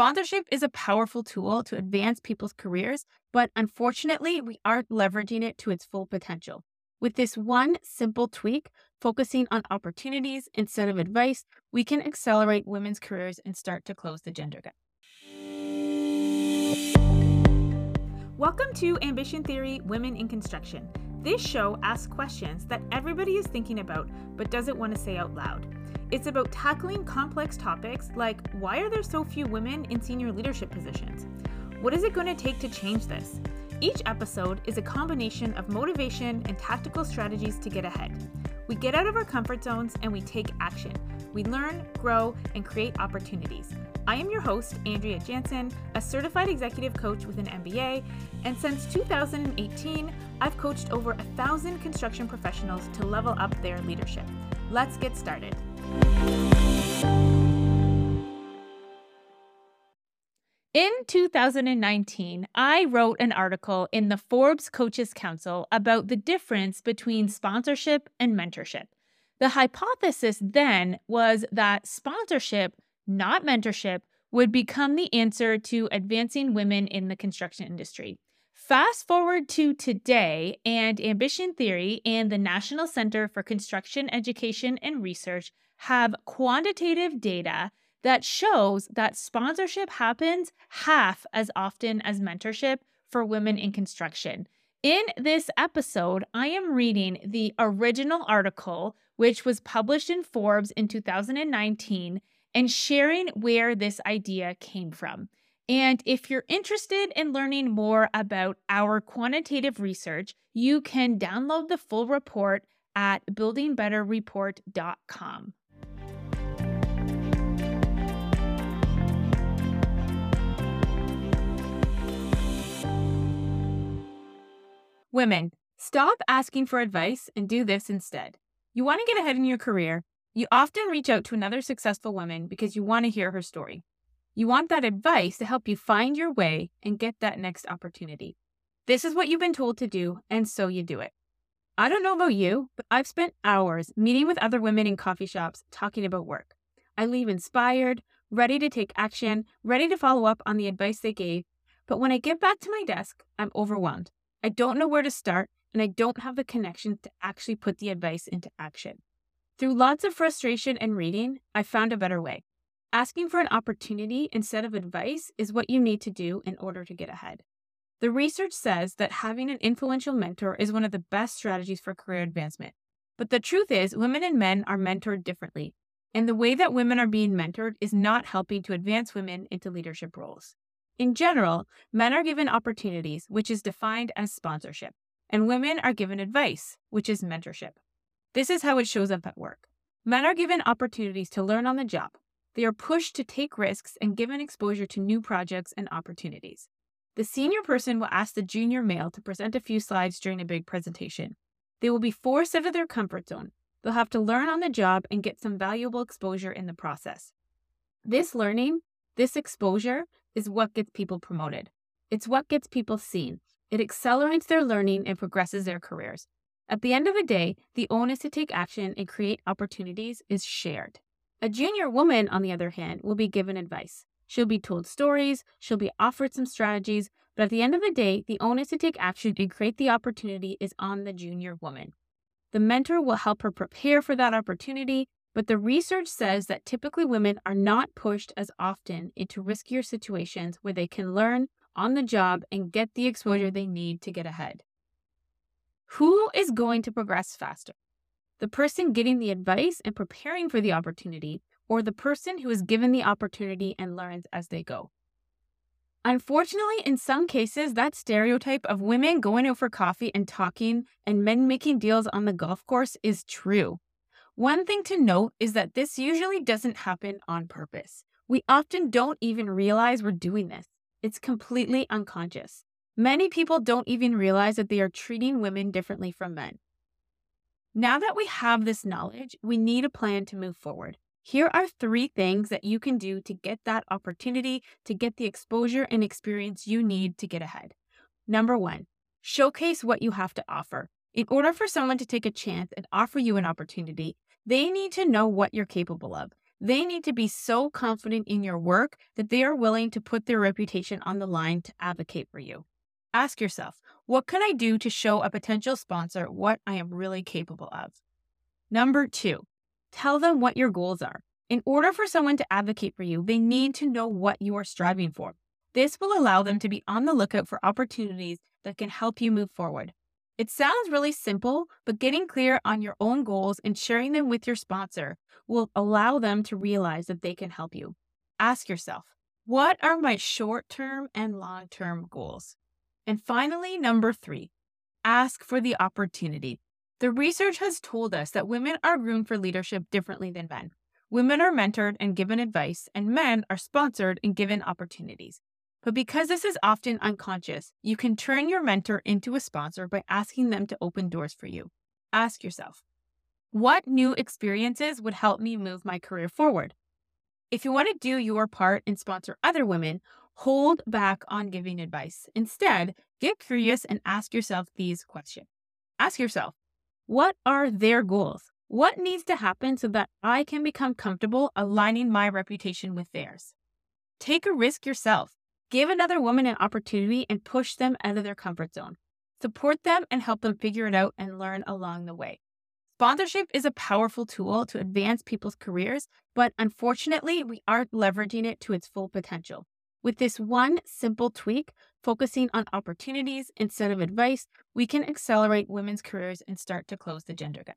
Sponsorship is a powerful tool to advance people's careers, but unfortunately, we aren't leveraging it to its full potential. With this one simple tweak, focusing on opportunities instead of advice, we can accelerate women's careers and start to close the gender gap. Welcome to Ambition Theory Women in Construction. This show asks questions that everybody is thinking about but doesn't want to say out loud. It's about tackling complex topics like why are there so few women in senior leadership positions? What is it going to take to change this? Each episode is a combination of motivation and tactical strategies to get ahead. We get out of our comfort zones and we take action. We learn, grow, and create opportunities. I am your host, Andrea Janzen, a certified executive coach with an MBA, and since 2018, I've coached over a thousand construction professionals to level up their leadership. Let's get started. In 2019, I wrote an article in the Forbes Coaches Council about the difference between sponsorship and mentorship. The hypothesis then was that sponsorship, not mentorship, would become the answer to advancing women in the construction industry. Fast forward to today, and Ambition Theory and the National Center for Construction Education and Research have quantitative data that shows that sponsorship happens half as often as mentorship for women in construction. In this episode, I am reading the original article, which was published in Forbes in 2019, and sharing where this idea came from. And if you're interested in learning more about our quantitative research, you can download the full report at buildingbetterreport.com. Women, stop asking for advice and do this instead. You want to get ahead in your career. You often reach out to another successful woman because you want to hear her story. You want that advice to help you find your way and get that next opportunity. This is what you've been told to do, and so you do it. I don't know about you, but I've spent hours meeting with other women in coffee shops talking about work. I leave inspired, ready to take action, ready to follow up on the advice they gave. But when I get back to my desk, I'm overwhelmed. I don't know where to start, and I don't have the connection to actually put the advice into action. Through lots of frustration and reading, I found a better way. Asking for an opportunity instead of advice is what you need to do in order to get ahead. The research says that having an influential mentor is one of the best strategies for career advancement. But the truth is, women and men are mentored differently, and the way that women are being mentored is not helping to advance women into leadership roles. In general, men are given opportunities, which is defined as sponsorship, and women are given advice, which is mentorship. This is how it shows up at work. Men are given opportunities to learn on the job. They are pushed to take risks and given exposure to new projects and opportunities. The senior person will ask the junior male to present a few slides during a big presentation. They will be forced out of their comfort zone. They'll have to learn on the job and get some valuable exposure in the process. This learning, this exposure, is what gets people promoted. It's what gets people seen. It accelerates their learning and progresses their careers. At the end of the day, the onus to take action and create opportunities is shared. A junior woman, on the other hand, will be given advice. She'll be told stories, she'll be offered some strategies, but at the end of the day, the onus to take action and create the opportunity is on the junior woman. The mentor will help her prepare for that opportunity but the research says that typically women are not pushed as often into riskier situations where they can learn on the job and get the exposure they need to get ahead. Who is going to progress faster? The person getting the advice and preparing for the opportunity, or the person who is given the opportunity and learns as they go? Unfortunately, in some cases, that stereotype of women going out for coffee and talking and men making deals on the golf course is true. One thing to note is that this usually doesn't happen on purpose. We often don't even realize we're doing this. It's completely unconscious. Many people don't even realize that they are treating women differently from men. Now that we have this knowledge, we need a plan to move forward. Here are three things that you can do to get that opportunity, to get the exposure and experience you need to get ahead. Number one, showcase what you have to offer. In order for someone to take a chance and offer you an opportunity, they need to know what you're capable of. They need to be so confident in your work that they are willing to put their reputation on the line to advocate for you. Ask yourself, what can I do to show a potential sponsor what I am really capable of? Number two, tell them what your goals are. In order for someone to advocate for you, they need to know what you are striving for. This will allow them to be on the lookout for opportunities that can help you move forward. It sounds really simple, but getting clear on your own goals and sharing them with your sponsor will allow them to realize that they can help you. Ask yourself, what are my short term and long term goals? And finally, number three, ask for the opportunity. The research has told us that women are groomed for leadership differently than men. Women are mentored and given advice, and men are sponsored and given opportunities. But because this is often unconscious, you can turn your mentor into a sponsor by asking them to open doors for you. Ask yourself, what new experiences would help me move my career forward? If you want to do your part and sponsor other women, hold back on giving advice. Instead, get curious and ask yourself these questions. Ask yourself, what are their goals? What needs to happen so that I can become comfortable aligning my reputation with theirs? Take a risk yourself. Give another woman an opportunity and push them out of their comfort zone. Support them and help them figure it out and learn along the way. Sponsorship is a powerful tool to advance people's careers, but unfortunately, we aren't leveraging it to its full potential. With this one simple tweak, focusing on opportunities instead of advice, we can accelerate women's careers and start to close the gender gap.